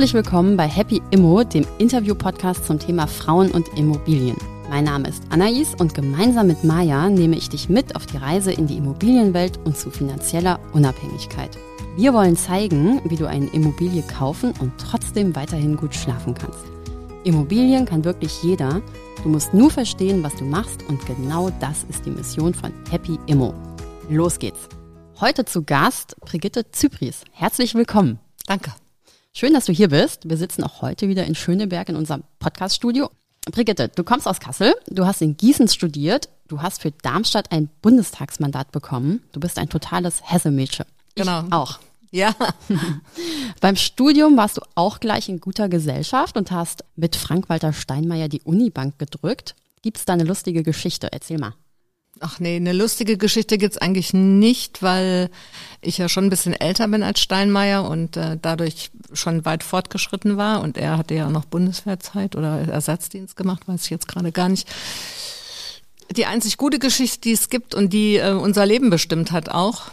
Herzlich willkommen bei Happy Immo, dem Interview-Podcast zum Thema Frauen und Immobilien. Mein Name ist Anais und gemeinsam mit Maja nehme ich dich mit auf die Reise in die Immobilienwelt und zu finanzieller Unabhängigkeit. Wir wollen zeigen, wie du eine Immobilie kaufen und trotzdem weiterhin gut schlafen kannst. Immobilien kann wirklich jeder. Du musst nur verstehen, was du machst und genau das ist die Mission von Happy Immo. Los geht's. Heute zu Gast Brigitte Zypris. Herzlich willkommen. Danke. Schön, dass du hier bist. Wir sitzen auch heute wieder in Schöneberg in unserem Podcaststudio. Brigitte, du kommst aus Kassel, du hast in Gießen studiert, du hast für Darmstadt ein Bundestagsmandat bekommen. Du bist ein totales Hessemädchen. Genau. Ich auch. Ja. Beim Studium warst du auch gleich in guter Gesellschaft und hast mit Frank-Walter Steinmeier die Unibank gedrückt. Gibt's da eine lustige Geschichte? Erzähl mal. Ach nee, eine lustige Geschichte gibt's eigentlich nicht, weil ich ja schon ein bisschen älter bin als Steinmeier und äh, dadurch schon weit fortgeschritten war und er hatte ja noch Bundeswehrzeit oder Ersatzdienst gemacht, weiß ich jetzt gerade gar nicht. Die einzig gute Geschichte, die es gibt und die äh, unser Leben bestimmt hat auch,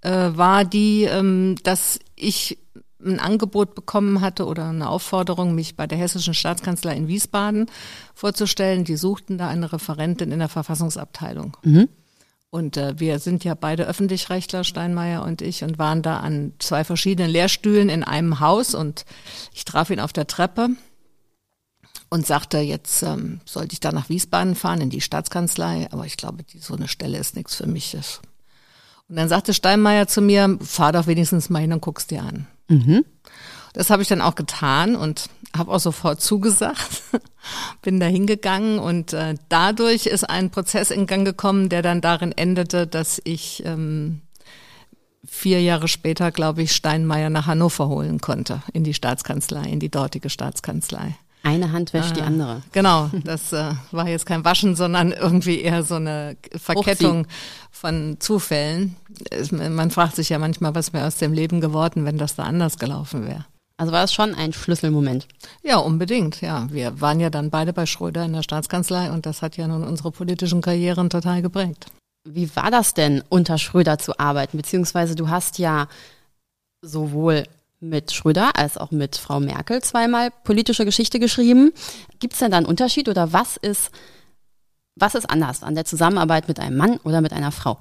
äh, war die, ähm, dass ich ein Angebot bekommen hatte oder eine Aufforderung, mich bei der Hessischen Staatskanzlei in Wiesbaden vorzustellen. Die suchten da eine Referentin in der Verfassungsabteilung. Mhm. Und äh, wir sind ja beide Öffentlichrechtler, Steinmeier und ich, und waren da an zwei verschiedenen Lehrstühlen in einem Haus und ich traf ihn auf der Treppe und sagte, jetzt ähm, sollte ich da nach Wiesbaden fahren, in die Staatskanzlei, aber ich glaube, die, so eine Stelle ist nichts für mich. Und dann sagte Steinmeier zu mir, fahr doch wenigstens mal hin und guck's dir an. Mhm. Das habe ich dann auch getan und habe auch sofort zugesagt, bin da hingegangen und äh, dadurch ist ein Prozess in Gang gekommen, der dann darin endete, dass ich ähm, vier Jahre später, glaube ich, Steinmeier nach Hannover holen konnte, in die Staatskanzlei, in die dortige Staatskanzlei. Eine Hand wäscht äh, die andere. Genau, das äh, war jetzt kein Waschen, sondern irgendwie eher so eine Verkettung von Zufällen. Man fragt sich ja manchmal, was wäre aus dem Leben geworden, wenn das da anders gelaufen wäre. Also war es schon ein Schlüsselmoment. Ja, unbedingt, ja. Wir waren ja dann beide bei Schröder in der Staatskanzlei und das hat ja nun unsere politischen Karrieren total geprägt. Wie war das denn, unter Schröder zu arbeiten? Beziehungsweise du hast ja sowohl mit Schröder als auch mit Frau Merkel zweimal politische Geschichte geschrieben. Gibt es denn da einen Unterschied oder was ist, was ist anders an der Zusammenarbeit mit einem Mann oder mit einer Frau?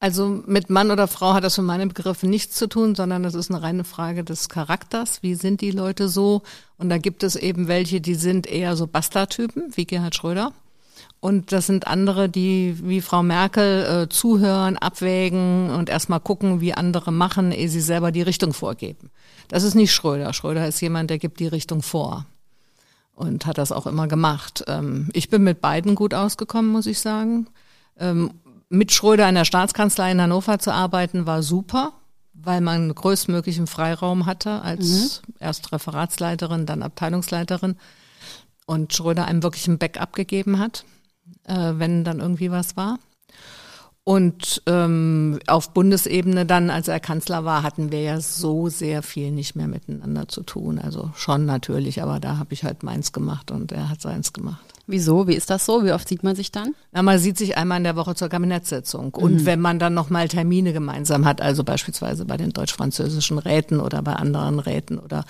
Also mit Mann oder Frau hat das für meine Begriffe nichts zu tun, sondern es ist eine reine Frage des Charakters. Wie sind die Leute so? Und da gibt es eben welche, die sind eher so Bastardtypen, wie Gerhard Schröder. Und das sind andere, die wie Frau Merkel äh, zuhören, abwägen und erstmal gucken, wie andere machen, ehe sie selber die Richtung vorgeben. Das ist nicht Schröder. Schröder ist jemand, der gibt die Richtung vor und hat das auch immer gemacht. Ähm, ich bin mit beiden gut ausgekommen, muss ich sagen. Ähm, mit Schröder in der Staatskanzlei in Hannover zu arbeiten, war super, weil man größtmöglichen Freiraum hatte als mhm. erst Referatsleiterin, dann Abteilungsleiterin und Schröder einem wirklich ein Backup gegeben hat äh, wenn dann irgendwie was war. Und ähm, auf Bundesebene dann, als er Kanzler war, hatten wir ja so sehr viel nicht mehr miteinander zu tun. Also schon natürlich, aber da habe ich halt meins gemacht und er hat seins gemacht. Wieso? Wie ist das so? Wie oft sieht man sich dann? Na, man sieht sich einmal in der Woche zur Kabinettssitzung. Und mhm. wenn man dann nochmal Termine gemeinsam hat, also beispielsweise bei den deutsch-französischen Räten oder bei anderen Räten oder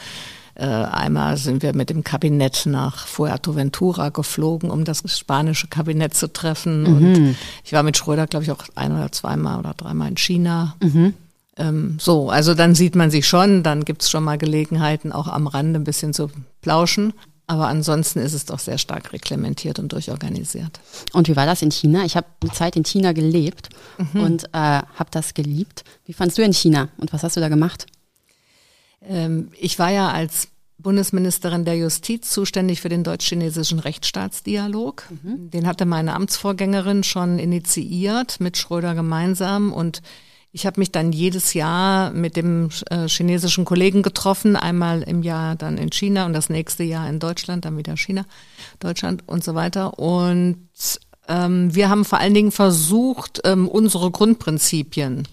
einmal sind wir mit dem Kabinett nach Fuerteventura geflogen, um das spanische Kabinett zu treffen. Mhm. Und ich war mit Schröder, glaube ich, auch ein oder zweimal oder dreimal in China. Mhm. Ähm, so, also dann sieht man sich schon, dann gibt's schon mal Gelegenheiten, auch am Rande ein bisschen zu plauschen. Aber ansonsten ist es doch sehr stark reglementiert und durchorganisiert. Und wie war das in China? Ich habe eine Zeit in China gelebt mhm. und äh, habe das geliebt. Wie fandst du in China und was hast du da gemacht? Ähm, ich war ja als Bundesministerin der Justiz zuständig für den deutsch-chinesischen Rechtsstaatsdialog. Mhm. Den hatte meine Amtsvorgängerin schon initiiert mit Schröder gemeinsam und ich habe mich dann jedes Jahr mit dem äh, chinesischen Kollegen getroffen, einmal im Jahr dann in China und das nächste Jahr in Deutschland, dann wieder China, Deutschland und so weiter. Und ähm, wir haben vor allen Dingen versucht, ähm, unsere Grundprinzipien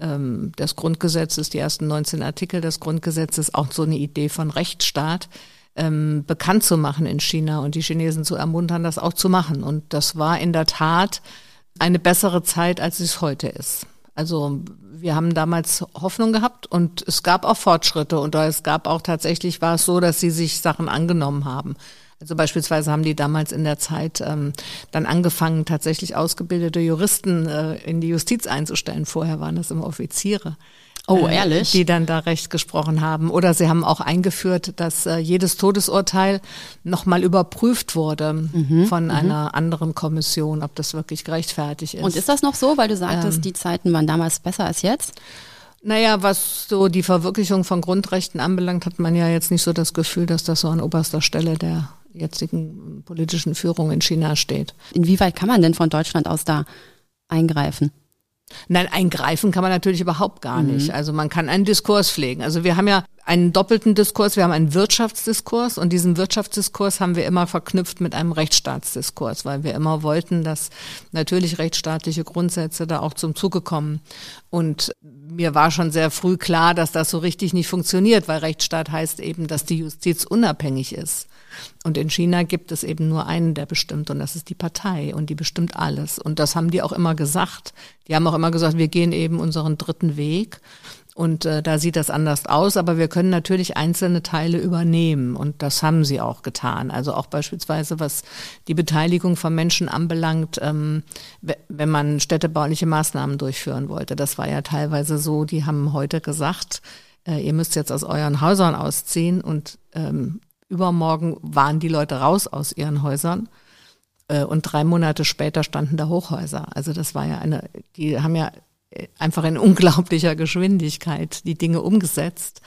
ähm, des Grundgesetzes, die ersten 19 Artikel des Grundgesetzes, auch so eine Idee von Rechtsstaat ähm, bekannt zu machen in China und die Chinesen zu ermuntern, das auch zu machen. Und das war in der Tat eine bessere Zeit, als es heute ist. Also wir haben damals Hoffnung gehabt und es gab auch Fortschritte und es gab auch tatsächlich war es so, dass sie sich Sachen angenommen haben. Also beispielsweise haben die damals in der Zeit ähm, dann angefangen, tatsächlich ausgebildete Juristen äh, in die Justiz einzustellen. Vorher waren das immer Offiziere. Oh, äh, ehrlich? Die dann da Recht gesprochen haben. Oder sie haben auch eingeführt, dass äh, jedes Todesurteil nochmal überprüft wurde mhm, von mhm. einer anderen Kommission, ob das wirklich gerechtfertigt ist. Und ist das noch so, weil du sagtest, ähm, die Zeiten waren damals besser als jetzt? Naja, was so die Verwirklichung von Grundrechten anbelangt, hat man ja jetzt nicht so das Gefühl, dass das so an oberster Stelle der jetzigen politischen Führung in China steht. Inwieweit kann man denn von Deutschland aus da eingreifen? Nein, eingreifen kann man natürlich überhaupt gar mhm. nicht. Also man kann einen Diskurs pflegen. Also wir haben ja einen doppelten Diskurs, wir haben einen Wirtschaftsdiskurs und diesen Wirtschaftsdiskurs haben wir immer verknüpft mit einem Rechtsstaatsdiskurs, weil wir immer wollten, dass natürlich rechtsstaatliche Grundsätze da auch zum Zuge kommen. Und mir war schon sehr früh klar, dass das so richtig nicht funktioniert, weil Rechtsstaat heißt eben, dass die Justiz unabhängig ist. Und in China gibt es eben nur einen, der bestimmt, und das ist die Partei, und die bestimmt alles. Und das haben die auch immer gesagt. Die haben auch immer gesagt, wir gehen eben unseren dritten Weg. Und äh, da sieht das anders aus, aber wir können natürlich einzelne Teile übernehmen und das haben sie auch getan. Also auch beispielsweise was die Beteiligung von Menschen anbelangt, ähm, wenn man städtebauliche Maßnahmen durchführen wollte. Das war ja teilweise so, die haben heute gesagt, äh, ihr müsst jetzt aus euren Häusern ausziehen und ähm, Übermorgen waren die Leute raus aus ihren Häusern äh, und drei Monate später standen da Hochhäuser. Also das war ja eine, die haben ja einfach in unglaublicher Geschwindigkeit die Dinge umgesetzt.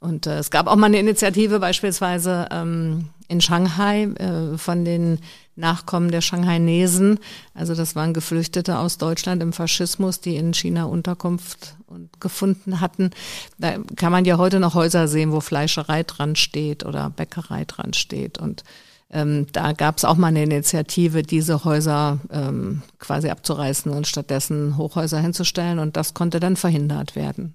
Und äh, es gab auch mal eine Initiative beispielsweise ähm, in Shanghai äh, von den Nachkommen der Shanghainesen. Also das waren Geflüchtete aus Deutschland im Faschismus, die in China Unterkunft und gefunden hatten. Da kann man ja heute noch Häuser sehen, wo Fleischerei dran steht oder Bäckerei dran steht. Und ähm, da gab es auch mal eine Initiative, diese Häuser ähm, quasi abzureißen und stattdessen Hochhäuser hinzustellen. Und das konnte dann verhindert werden.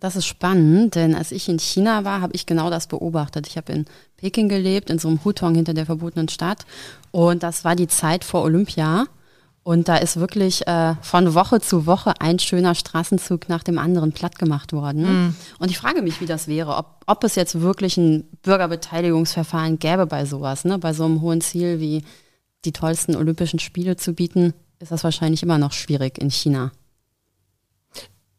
Das ist spannend, denn als ich in China war, habe ich genau das beobachtet. Ich habe in Peking gelebt, in so einem Hutong hinter der verbotenen Stadt. Und das war die Zeit vor Olympia. Und da ist wirklich äh, von Woche zu Woche ein schöner Straßenzug nach dem anderen platt gemacht worden. Mhm. Und ich frage mich, wie das wäre, ob, ob es jetzt wirklich ein Bürgerbeteiligungsverfahren gäbe bei sowas, ne? bei so einem hohen Ziel wie die tollsten Olympischen Spiele zu bieten, ist das wahrscheinlich immer noch schwierig in China.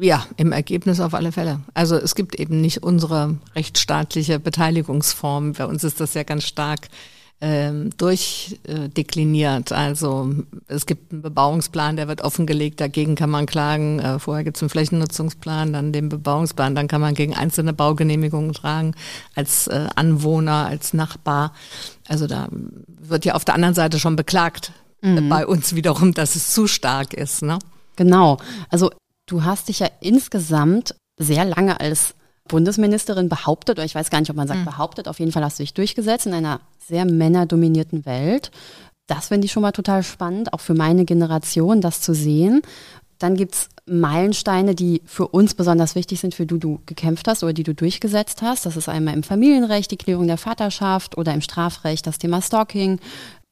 Ja, im Ergebnis auf alle Fälle. Also es gibt eben nicht unsere rechtsstaatliche Beteiligungsform. Bei uns ist das ja ganz stark ähm, durchdekliniert. Also es gibt einen Bebauungsplan, der wird offengelegt, dagegen kann man klagen. Äh, vorher gibt es einen Flächennutzungsplan, dann den Bebauungsplan, dann kann man gegen einzelne Baugenehmigungen tragen als äh, Anwohner, als Nachbar. Also da wird ja auf der anderen Seite schon beklagt mhm. bei uns wiederum, dass es zu stark ist. Ne? Genau. Also Du hast dich ja insgesamt sehr lange als Bundesministerin behauptet, oder ich weiß gar nicht, ob man sagt mhm. behauptet, auf jeden Fall hast du dich durchgesetzt in einer sehr männerdominierten Welt. Das finde ich schon mal total spannend, auch für meine Generation, das zu sehen. Dann gibt es Meilensteine, die für uns besonders wichtig sind, für die du gekämpft hast oder die du durchgesetzt hast. Das ist einmal im Familienrecht die Klärung der Vaterschaft oder im Strafrecht das Thema Stalking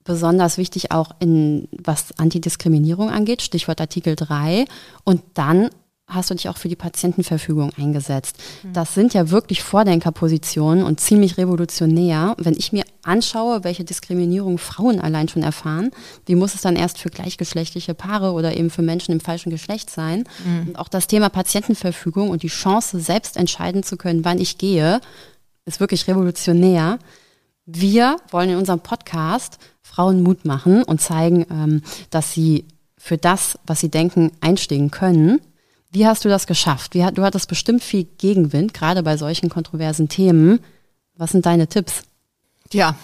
besonders wichtig auch in was Antidiskriminierung angeht, Stichwort Artikel 3. Und dann hast du dich auch für die Patientenverfügung eingesetzt. Mhm. Das sind ja wirklich Vordenkerpositionen und ziemlich revolutionär. Wenn ich mir anschaue, welche Diskriminierung Frauen allein schon erfahren, wie muss es dann erst für gleichgeschlechtliche Paare oder eben für Menschen im falschen Geschlecht sein? Mhm. Und auch das Thema Patientenverfügung und die Chance, selbst entscheiden zu können, wann ich gehe, ist wirklich revolutionär. Wir wollen in unserem Podcast Frauen Mut machen und zeigen, ähm, dass sie für das, was sie denken, einstehen können. Wie hast du das geschafft? Du hattest bestimmt viel Gegenwind, gerade bei solchen kontroversen Themen. Was sind deine Tipps? Ja,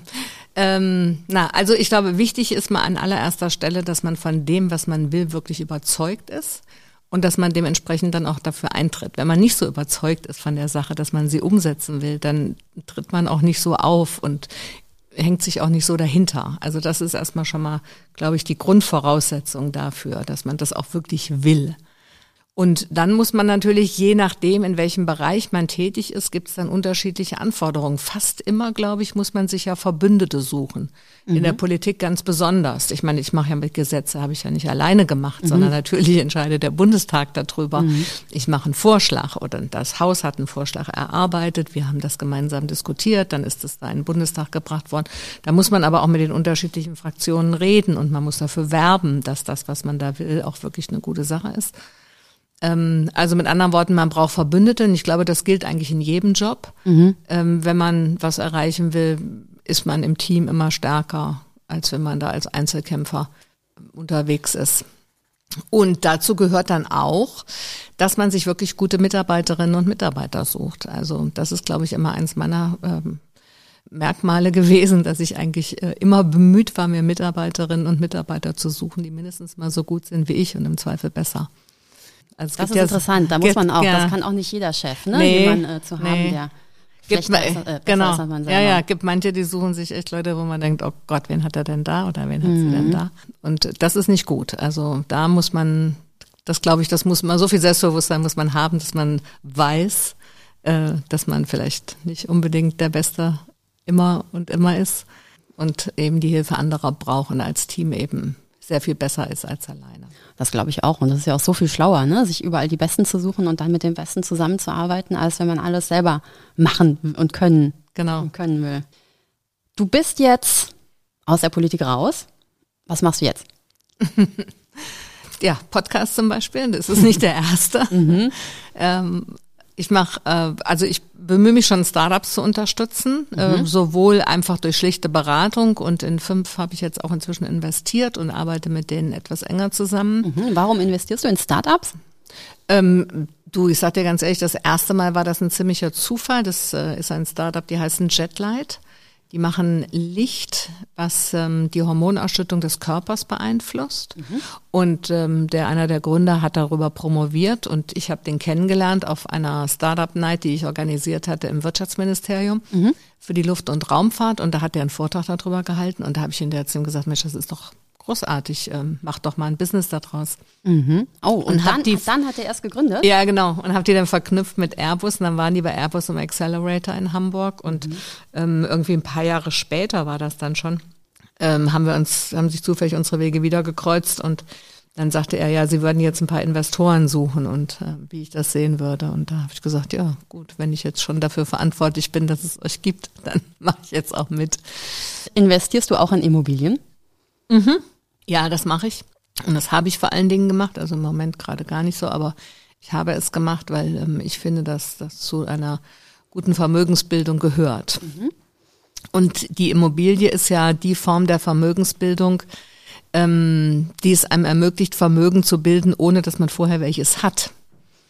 ähm, na, also ich glaube, wichtig ist mal an allererster Stelle, dass man von dem, was man will, wirklich überzeugt ist und dass man dementsprechend dann auch dafür eintritt. Wenn man nicht so überzeugt ist von der Sache, dass man sie umsetzen will, dann tritt man auch nicht so auf und hängt sich auch nicht so dahinter. Also das ist erstmal schon mal, glaube ich, die Grundvoraussetzung dafür, dass man das auch wirklich will. Und dann muss man natürlich, je nachdem, in welchem Bereich man tätig ist, gibt es dann unterschiedliche Anforderungen. Fast immer, glaube ich, muss man sich ja Verbündete suchen. Mhm. In der Politik ganz besonders. Ich meine, ich mache ja mit Gesetze, habe ich ja nicht alleine gemacht, mhm. sondern natürlich entscheidet der Bundestag darüber. Mhm. Ich mache einen Vorschlag oder das Haus hat einen Vorschlag erarbeitet. Wir haben das gemeinsam diskutiert. Dann ist es da in den Bundestag gebracht worden. Da muss man aber auch mit den unterschiedlichen Fraktionen reden und man muss dafür werben, dass das, was man da will, auch wirklich eine gute Sache ist. Ähm, also mit anderen Worten, man braucht Verbündete und ich glaube, das gilt eigentlich in jedem Job. Mhm. Ähm, wenn man was erreichen will, ist man im Team immer stärker, als wenn man da als Einzelkämpfer unterwegs ist. Und dazu gehört dann auch, dass man sich wirklich gute Mitarbeiterinnen und Mitarbeiter sucht. Also das ist, glaube ich, immer eins meiner ähm, Merkmale gewesen, dass ich eigentlich äh, immer bemüht war, mir Mitarbeiterinnen und Mitarbeiter zu suchen, die mindestens mal so gut sind wie ich und im Zweifel besser. Also das ist ja, interessant, da muss man auch, ja. das kann auch nicht jeder Chef, ne, nee, jemanden äh, zu haben, nee. der gibt man, äh, genau. Man ja, ja, gibt manche, die suchen sich echt Leute, wo man denkt, oh Gott, wen hat er denn da oder wen hat mhm. sie denn mhm. da? Und das ist nicht gut. Also da muss man, das glaube ich, das muss man, so viel Selbstbewusstsein muss man haben, dass man weiß, äh, dass man vielleicht nicht unbedingt der Beste immer und immer ist und eben die Hilfe anderer brauchen als Team eben sehr viel besser ist als alleine. Das glaube ich auch. Und das ist ja auch so viel schlauer, ne? sich überall die Besten zu suchen und dann mit den Besten zusammenzuarbeiten, als wenn man alles selber machen und können, genau. Und können will. Du bist jetzt aus der Politik raus. Was machst du jetzt? ja, Podcast zum Beispiel. Das ist nicht der erste. mhm. ähm, ich mache, äh, also ich bemühe mich schon, Startups zu unterstützen, äh, mhm. äh, sowohl einfach durch schlichte Beratung und in fünf habe ich jetzt auch inzwischen investiert und arbeite mit denen etwas enger zusammen. Mhm. Warum investierst du in Startups? Ähm, du, ich sag dir ganz ehrlich, das erste Mal war das ein ziemlicher Zufall. Das äh, ist ein Startup, die heißen Jetlight. Die machen Licht, was ähm, die Hormonausschüttung des Körpers beeinflusst. Mhm. Und ähm, der einer der Gründer hat darüber promoviert und ich habe den kennengelernt auf einer Startup Night, die ich organisiert hatte im Wirtschaftsministerium mhm. für die Luft- und Raumfahrt. Und da hat er einen Vortrag darüber gehalten und da habe ich in der Erziehung gesagt, Mensch, das ist doch großartig, ähm, mach doch mal ein Business daraus. Mhm. Oh, und, und dann, die, dann hat er erst gegründet? Ja, genau. Und habe die dann verknüpft mit Airbus. Und dann waren die bei Airbus im Accelerator in Hamburg. Und mhm. ähm, irgendwie ein paar Jahre später war das dann schon, ähm, haben wir uns, haben sich zufällig unsere Wege wieder gekreuzt und dann sagte er, ja, sie würden jetzt ein paar Investoren suchen und äh, wie ich das sehen würde. Und da habe ich gesagt, ja, gut, wenn ich jetzt schon dafür verantwortlich bin, dass es euch gibt, dann mache ich jetzt auch mit. Investierst du auch in Immobilien? Mhm. Ja, das mache ich. Und das habe ich vor allen Dingen gemacht. Also im Moment gerade gar nicht so, aber ich habe es gemacht, weil ähm, ich finde, dass das zu einer guten Vermögensbildung gehört. Mhm. Und die Immobilie ist ja die Form der Vermögensbildung, ähm, die es einem ermöglicht, Vermögen zu bilden, ohne dass man vorher welches hat.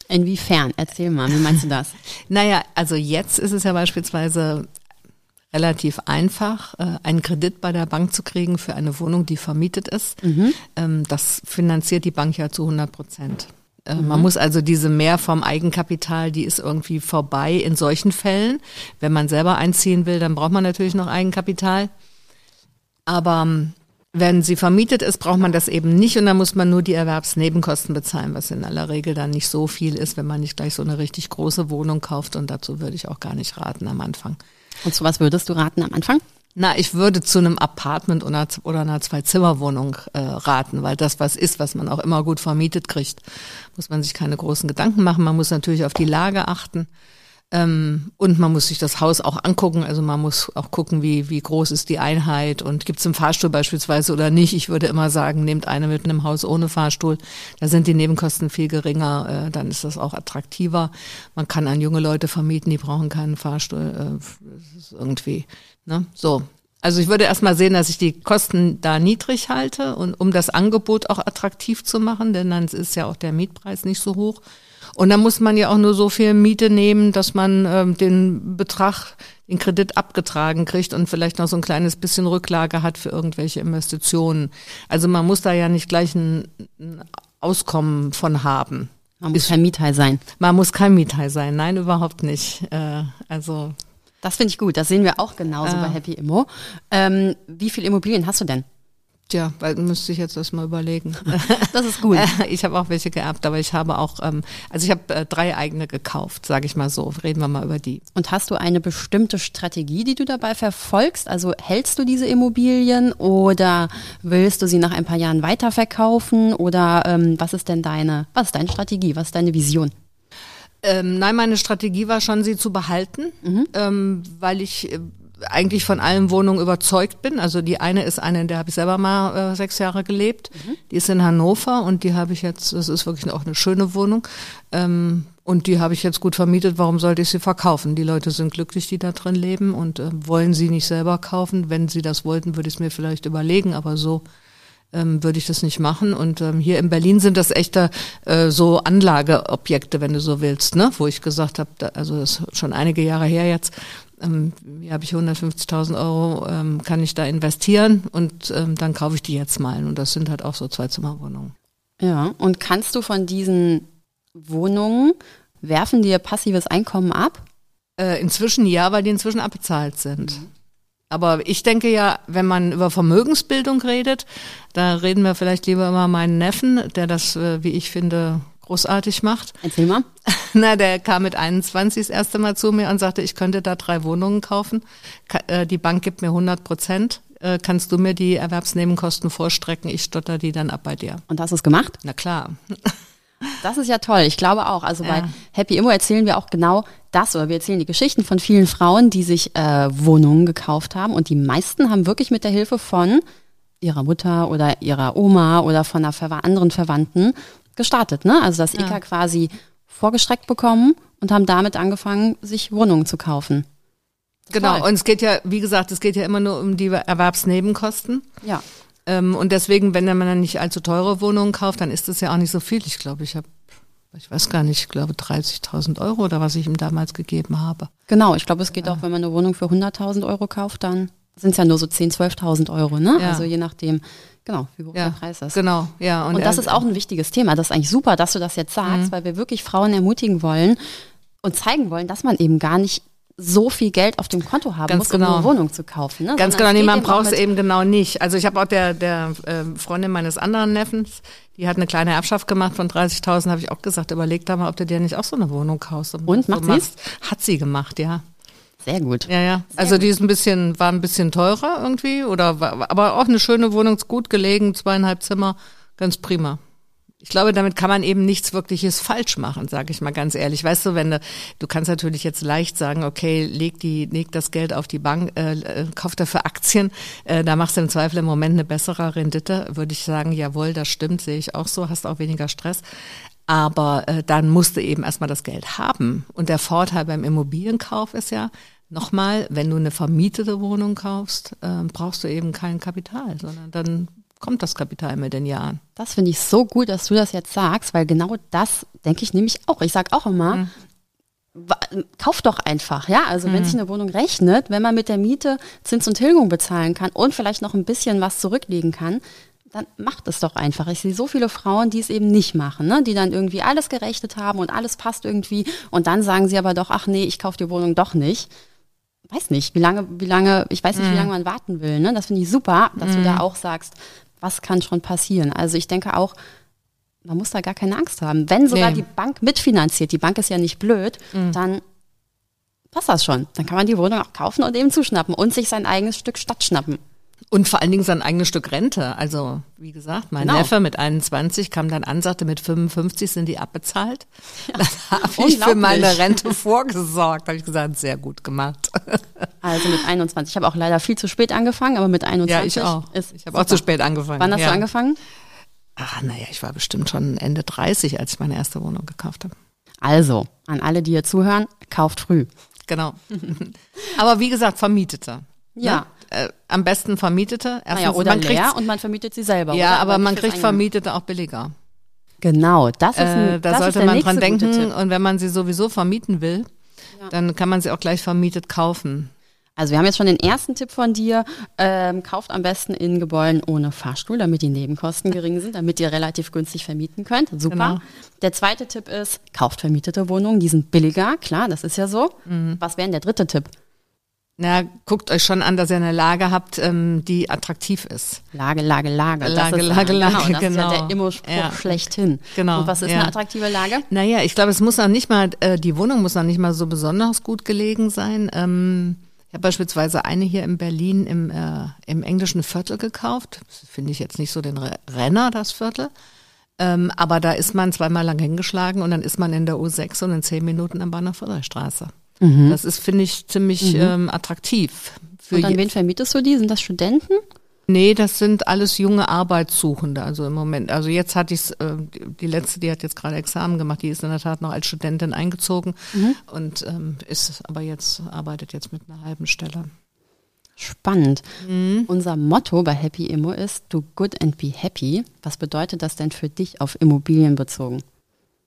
Inwiefern? Erzähl mal, wie meinst du das? naja, also jetzt ist es ja beispielsweise relativ einfach, äh, einen Kredit bei der Bank zu kriegen für eine Wohnung, die vermietet ist. Mhm. Ähm, das finanziert die Bank ja zu 100 Prozent. Äh, mhm. Man muss also diese mehr vom Eigenkapital, die ist irgendwie vorbei in solchen Fällen. Wenn man selber einziehen will, dann braucht man natürlich noch Eigenkapital. Aber ähm, wenn sie vermietet ist, braucht man das eben nicht und dann muss man nur die Erwerbsnebenkosten bezahlen, was in aller Regel dann nicht so viel ist, wenn man nicht gleich so eine richtig große Wohnung kauft und dazu würde ich auch gar nicht raten am Anfang. Und zu was würdest du raten am Anfang? Na, ich würde zu einem Apartment oder, oder einer Zwei-Zimmer-Wohnung äh, raten, weil das was ist, was man auch immer gut vermietet kriegt, muss man sich keine großen Gedanken machen. Man muss natürlich auf die Lage achten. Ähm, und man muss sich das Haus auch angucken. Also man muss auch gucken, wie, wie groß ist die Einheit und gibt es einen Fahrstuhl beispielsweise oder nicht. Ich würde immer sagen, nehmt eine mit einem Haus ohne Fahrstuhl. Da sind die Nebenkosten viel geringer. Äh, dann ist das auch attraktiver. Man kann an junge Leute vermieten, die brauchen keinen Fahrstuhl. Äh, irgendwie, ne? So. Also ich würde erstmal sehen, dass ich die Kosten da niedrig halte und um das Angebot auch attraktiv zu machen, denn dann ist ja auch der Mietpreis nicht so hoch. Und dann muss man ja auch nur so viel Miete nehmen, dass man ähm, den Betrag, den Kredit abgetragen kriegt und vielleicht noch so ein kleines bisschen Rücklage hat für irgendwelche Investitionen. Also man muss da ja nicht gleich ein, ein Auskommen von haben. Man muss kein Miethai sein. Man muss kein Miethai sein, nein, überhaupt nicht. Äh, also das finde ich gut. Das sehen wir auch genauso äh, bei Happy Immo. Ähm, wie viele Immobilien hast du denn? Tja, weil müsste ich jetzt das mal überlegen. Das ist gut. Ich habe auch welche geerbt, aber ich habe auch, ähm, also ich habe äh, drei eigene gekauft, sage ich mal so. Reden wir mal über die. Und hast du eine bestimmte Strategie, die du dabei verfolgst? Also hältst du diese Immobilien oder willst du sie nach ein paar Jahren weiterverkaufen? Oder ähm, was ist denn deine, was ist deine Strategie? Was ist deine Vision? Ähm, nein, meine Strategie war schon, sie zu behalten, ähm, weil ich äh, eigentlich von allen Wohnungen überzeugt bin. Also die eine ist eine, in der habe ich selber mal äh, sechs Jahre gelebt. Die ist in Hannover und die habe ich jetzt, das ist wirklich auch eine schöne Wohnung. Ähm, und die habe ich jetzt gut vermietet. Warum sollte ich sie verkaufen? Die Leute sind glücklich, die da drin leben und äh, wollen sie nicht selber kaufen. Wenn sie das wollten, würde ich es mir vielleicht überlegen, aber so ähm, würde ich das nicht machen. Und ähm, hier in Berlin sind das echte äh, so Anlageobjekte, wenn du so willst, ne? Wo ich gesagt habe, also das ist schon einige Jahre her jetzt, ähm, hier habe ich 150.000 Euro, ähm, kann ich da investieren und ähm, dann kaufe ich die jetzt mal. Und das sind halt auch so Zwei-Zimmer-Wohnungen. Ja. Und kannst du von diesen Wohnungen werfen dir passives Einkommen ab? Äh, inzwischen ja, weil die inzwischen abbezahlt sind. Aber ich denke ja, wenn man über Vermögensbildung redet, da reden wir vielleicht lieber über meinen Neffen, der das, äh, wie ich finde, großartig macht. Erzähl mal. Na, der kam mit 21 das erste Mal zu mir und sagte, ich könnte da drei Wohnungen kaufen. Ka äh, die Bank gibt mir 100 Prozent. Äh, kannst du mir die Erwerbsnebenkosten vorstrecken? Ich stotter die dann ab bei dir. Und hast du es gemacht? Na klar. Das ist ja toll. Ich glaube auch. Also bei Ja. Happy Immo erzählen wir auch genau das oder wir erzählen die Geschichten von vielen Frauen, die sich äh, Wohnungen gekauft haben und die meisten haben wirklich mit der Hilfe von ihrer Mutter oder ihrer Oma oder von einer Verwa anderen Verwandten gestartet. Ne? Also das IKA quasi vorgestreckt bekommen und haben damit angefangen, sich Wohnungen zu kaufen. Genau. Und es geht ja, wie gesagt, es geht ja immer nur um die Erwerbsnebenkosten. Ja. Ähm, und deswegen, wenn man dann nicht allzu teure Wohnungen kauft, dann ist das ja auch nicht so viel. Ich glaube, ich habe, ich weiß gar nicht, ich glaube 30.000 Euro oder was ich ihm damals gegeben habe. Genau, ich glaube, es geht auch, wenn man eine Wohnung für 100.000 Euro kauft, dann sind es ja nur so 10.000, 12.000 Euro, ne? Ja. Also je nachdem, genau, wie hoch der Preis ist. Genau, ja. Und das er- ist auch ein wichtiges Thema. Das ist eigentlich super, dass du das jetzt sagst, weil wir wirklich Frauen ermutigen wollen und zeigen wollen, dass man eben gar nicht so viel Geld auf dem Konto haben Ganz muss, um genau. eine Wohnung zu kaufen. Ne? Ganz Sondern genau, braucht es eben genau nicht. Also ich habe auch der, der ähm, Freundin meines anderen Neffens, die hat eine kleine Erbschaft gemacht von 30.000, habe ich auch gesagt, überleg da mal, ob du dir nicht auch so eine Wohnung kaufst. Und, so macht machst. Hat sie gemacht, ja. Sehr gut. Ja, ja. Also die ist ein bisschen, war ein bisschen teurer irgendwie, oder war, aber auch eine schöne Wohnung, ist gut gelegen, zweieinhalb Zimmer, ganz prima. Ich glaube, damit kann man eben nichts wirkliches falsch machen, sage ich mal ganz ehrlich. Weißt du, wenn du, du kannst natürlich jetzt leicht sagen, okay, leg die, leg das Geld auf die Bank, äh, äh, kauf dafür Aktien, äh, da machst du im Zweifel im Moment eine bessere Rendite. Würde ich sagen, jawohl, das stimmt, sehe ich auch so, hast auch weniger Stress. Aber äh, dann musst du eben erstmal das Geld haben. Und der Vorteil beim Immobilienkauf ist ja, nochmal, wenn du eine vermietete Wohnung kaufst, äh, brauchst du eben kein Kapital, sondern dann kommt das Kapital mit den Jahren. Das finde ich so gut, dass du das jetzt sagst, weil genau das denke ich nämlich auch. Ich sage auch immer, Mhm. kauf doch einfach, ja. Also Mhm. wenn sich eine Wohnung rechnet, wenn man mit der Miete Zins und Tilgung bezahlen kann und vielleicht noch ein bisschen was zurücklegen kann, dann macht es doch einfach. Ich sehe so viele Frauen, die es eben nicht machen, ne? die dann irgendwie alles gerechnet haben und alles passt irgendwie und dann sagen sie aber doch, ach nee, ich kaufe die Wohnung doch nicht. Weiß nicht, wie lange, wie lange, ich weiß nicht, Mhm. wie lange man warten will. Ne? Das finde ich super, dass du da auch sagst, was kann schon passieren. Also ich denke auch, man muss da gar keine Angst haben. Wenn sogar Nee. die Bank mitfinanziert, die Bank ist ja nicht blöd, Mhm. dann passt das schon. Dann kann man die Wohnung auch kaufen und eben zuschnappen und sich sein eigenes Stück Stadt schnappen. Und vor allen Dingen sein eigenes Stück Rente. Also, wie gesagt, mein Genau. Neffe mit 21 kam dann an, sagte, mit 55 sind die abbezahlt. Dann habe ich für meine Rente vorgesorgt. Habe ich gesagt, sehr gut gemacht. Also mit 21. Ich habe auch leider viel zu spät angefangen, aber mit 21 Ja, ich auch. ist Ich habe auch zu spät angefangen. Wann hast ja. du angefangen? Ach, naja, ich war bestimmt schon Ende 30, als ich meine erste Wohnung gekauft habe. Also, an alle, die hier zuhören, kauft früh. Genau. Aber wie gesagt, Vermietete. Ja. Ne? Äh, am besten Vermietete. Erstens, Naja, oder man leer und man vermietet sie selber. ja, oder? aber man kriegt. Vermietete auch billiger. Genau, das ist ein, Äh, da das ist sollte der man nächste dran denken. Tipp. Und wenn man sie sowieso vermieten will, dann kann man sie auch gleich vermietet kaufen. Also wir haben jetzt schon den ersten Tipp von dir. Ähm, kauft am besten in Gebäuden ohne Fahrstuhl, damit die Nebenkosten gering sind, damit ihr relativ günstig vermieten könnt. Super. Genau. Der zweite Tipp ist, kauft vermietete Wohnungen, die sind billiger. Klar, das ist ja so. Mhm. Was wäre denn der dritte Tipp? Na, guckt euch schon an, dass ihr eine Lage habt, ähm, die attraktiv ist. Lage, Lage, Lage. Lage, ist, Lage, Lage, Genau, das ist ja genau. der Immo-Spruch Ja. schlechthin. Genau, Und was ist ja. eine attraktive Lage? Naja, ich glaube, es muss noch nicht mal, äh, die Wohnung muss noch nicht mal so besonders gut gelegen sein. Ähm, ich habe beispielsweise eine hier in Berlin im, äh, im englischen Viertel gekauft. Finde ich jetzt nicht so den Re- Renner, das Viertel. Ähm, aber da ist man zweimal lang hingeschlagen und dann ist man in der U6 und in zehn Minuten am Bahnhof Friedrichstraße. Das ist, finde ich, ziemlich ähm, attraktiv. Für Und an wen vermietest du die? Sind das Studenten? Nee, das sind alles junge Arbeitssuchende, also im Moment. Also jetzt hatte ich äh, die letzte, die hat jetzt gerade Examen gemacht, die ist in der Tat noch als Studentin eingezogen und ähm, ist aber jetzt, arbeitet jetzt mit einer halben Stelle. Spannend. Mhm. Unser Motto bei Happy Immo ist Do good and be happy. Was bedeutet das denn für dich auf Immobilien bezogen?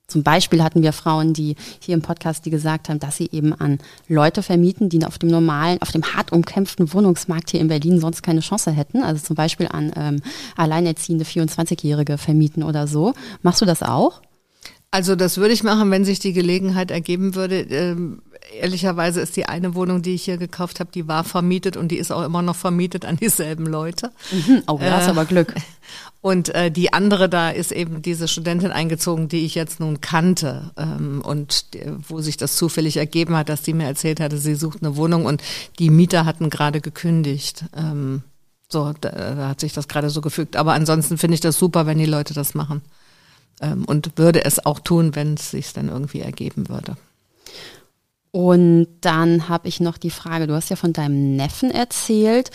Zum Beispiel hatten wir Frauen, die hier im Podcast, die gesagt haben, dass sie eben an Leute vermieten, die auf dem normalen, auf dem hart umkämpften Wohnungsmarkt hier in Berlin sonst keine Chance hätten. Also zum Beispiel an ähm, alleinerziehende 24-Jährige vermieten oder so. Machst du das auch? Also das würde ich machen, wenn sich die Gelegenheit ergeben würde. Ähm, ehrlicherweise ist die eine Wohnung, die ich hier gekauft habe, die war vermietet und die ist auch immer noch vermietet an dieselben Leute. Oh, da hast du aber Glück. Und äh, die andere da ist eben diese Studentin eingezogen, die ich jetzt nun kannte ähm, und die, wo sich das zufällig ergeben hat, dass die mir erzählt hatte, sie sucht eine Wohnung und die Mieter hatten gerade gekündigt. Ähm, so, da, da hat sich das gerade so gefügt. Aber ansonsten finde ich das super, wenn die Leute das machen. Ähm, und würde es auch tun, wenn es sich dann irgendwie ergeben würde. Und dann habe ich noch die Frage, du hast ja von deinem Neffen erzählt.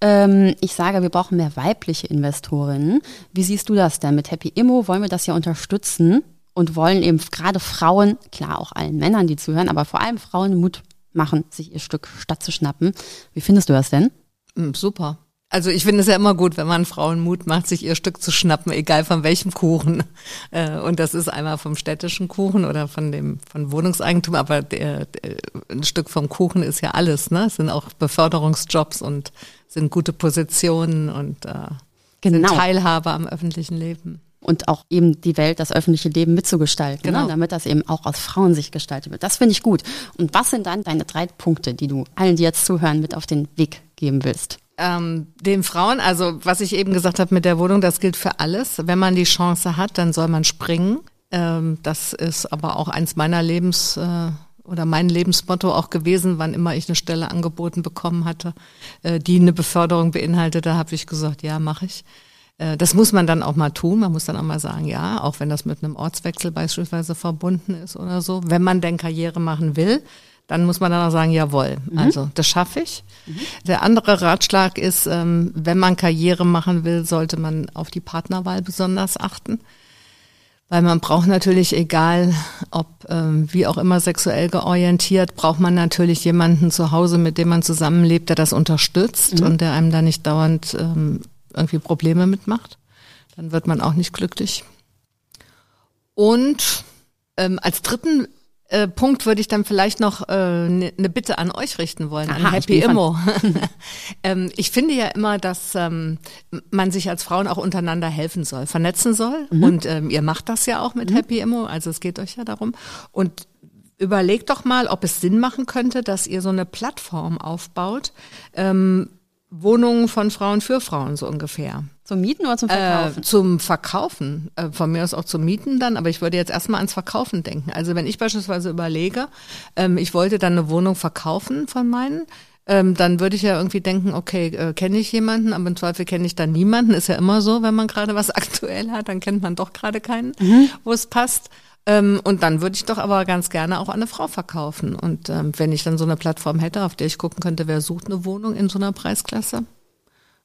Ähm, ich sage, wir brauchen mehr weibliche Investorinnen. Wie siehst du das denn? Mit Happy Immo wollen wir das ja unterstützen und wollen eben gerade Frauen, klar auch allen Männern, die zuhören, aber vor allem Frauen Mut machen, sich ihr Stück Stadt zu schnappen. Wie findest du das denn? Mm, super. Also ich finde es ja immer gut, wenn man Frauen Mut macht, sich ihr Stück zu schnappen, egal von welchem Kuchen. Äh, Und das ist einmal vom städtischen Kuchen oder von dem von Wohnungseigentum, aber der, der, ein Stück vom Kuchen ist ja alles, ne? Es sind auch Beförderungsjobs und sind gute Positionen und äh, Genau. Teilhabe am öffentlichen Leben. und auch eben die Welt, das öffentliche Leben mitzugestalten, Genau. ne? damit das eben auch aus Frauensicht gestaltet wird. Das finde ich gut. Und was sind dann deine drei Punkte, die du allen, die jetzt zuhören, mit auf den Weg geben willst? Ähm, den Frauen, also was ich eben gesagt habe mit der Wohnung, das gilt für alles. Wenn man die Chance hat, dann soll man springen. Ähm, das ist aber auch eins meiner Lebens äh, oder mein Lebensmotto auch gewesen, wann immer ich eine Stelle angeboten bekommen hatte, äh, die eine Beförderung beinhaltete, habe ich gesagt, ja, mache ich. Äh, Das muss man dann auch mal tun. Man muss dann auch mal sagen, ja, auch wenn das mit einem Ortswechsel beispielsweise verbunden ist oder so. Wenn man denn Karriere machen will, dann muss man dann auch sagen, jawohl, also das schaffe ich. Der andere Ratschlag ist, ähm, wenn man Karriere machen will, sollte man auf die Partnerwahl besonders achten. Weil man braucht natürlich, egal ob ähm, wie auch immer sexuell georientiert, braucht man natürlich jemanden zu Hause, mit dem man zusammenlebt, der das unterstützt und der einem da nicht dauernd ähm, irgendwie Probleme mitmacht. Dann wird man auch nicht glücklich. Und ähm, als dritten äh, Punkt würde ich dann vielleicht noch eine äh, ne ne Bitte an euch richten wollen, Aha, an ich Happy bin Immo. ähm, ich finde ja immer, dass ähm, man sich als Frauen auch untereinander helfen soll, vernetzen soll. Und ähm, ihr macht das ja auch mit Happy Immo, also es geht euch ja darum. Und überlegt doch mal, ob es Sinn machen könnte, dass ihr so eine Plattform aufbaut, ähm, Wohnungen von Frauen für Frauen so ungefähr. Zum Mieten oder zum Verkaufen? Äh, zum Verkaufen, äh, von mir aus auch zum Mieten dann, aber ich würde jetzt erstmal ans Verkaufen denken. Also wenn ich beispielsweise überlege, ähm, ich wollte dann eine Wohnung verkaufen von meinen, ähm, dann würde ich ja irgendwie denken, okay, äh, kenne ich jemanden, aber im Zweifel kenne ich dann niemanden. Ist ja immer so, wenn man gerade was aktuell hat, dann kennt man doch gerade keinen, wo es passt. Ähm, und dann würde ich doch aber ganz gerne auch an eine Frau verkaufen. Und ähm, wenn ich dann so eine Plattform hätte, auf der ich gucken könnte, wer sucht eine Wohnung in so einer Preisklasse,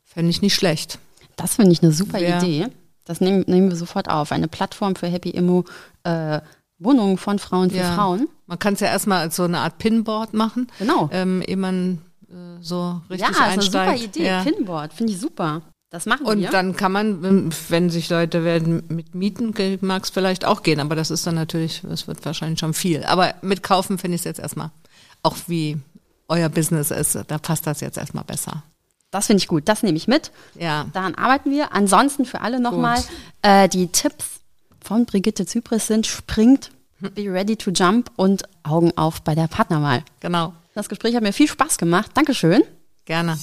fände ich nicht schlecht. Das finde ich eine super Ja. Idee. Das nehmen, nehmen wir sofort auf. Eine Plattform für Happy Immo, äh, Wohnungen von Frauen für Ja. Frauen. Man kann es ja erstmal als so eine Art Pinboard machen, Genau. ähm, ehe man äh, so richtig ja, ist eine einsteigt. super Idee. Ja. Pinboard, finde ich super. Das machen Und wir. dann kann man, wenn sich Leute werden mit Mieten, mag es vielleicht auch gehen, aber das ist dann natürlich, es wird wahrscheinlich schon viel. Aber mit Kaufen finde ich es jetzt erstmal, auch wie euer Business ist, da passt das jetzt erstmal besser. Das finde ich gut. Das nehme ich mit. Ja. Daran arbeiten wir. Ansonsten für alle nochmal, äh, die Tipps von Brigitte Zypris sind, springt. be ready to jump und Augen auf bei der Partnerwahl. Genau. Das Gespräch hat mir viel Spaß gemacht. Dankeschön. Gerne.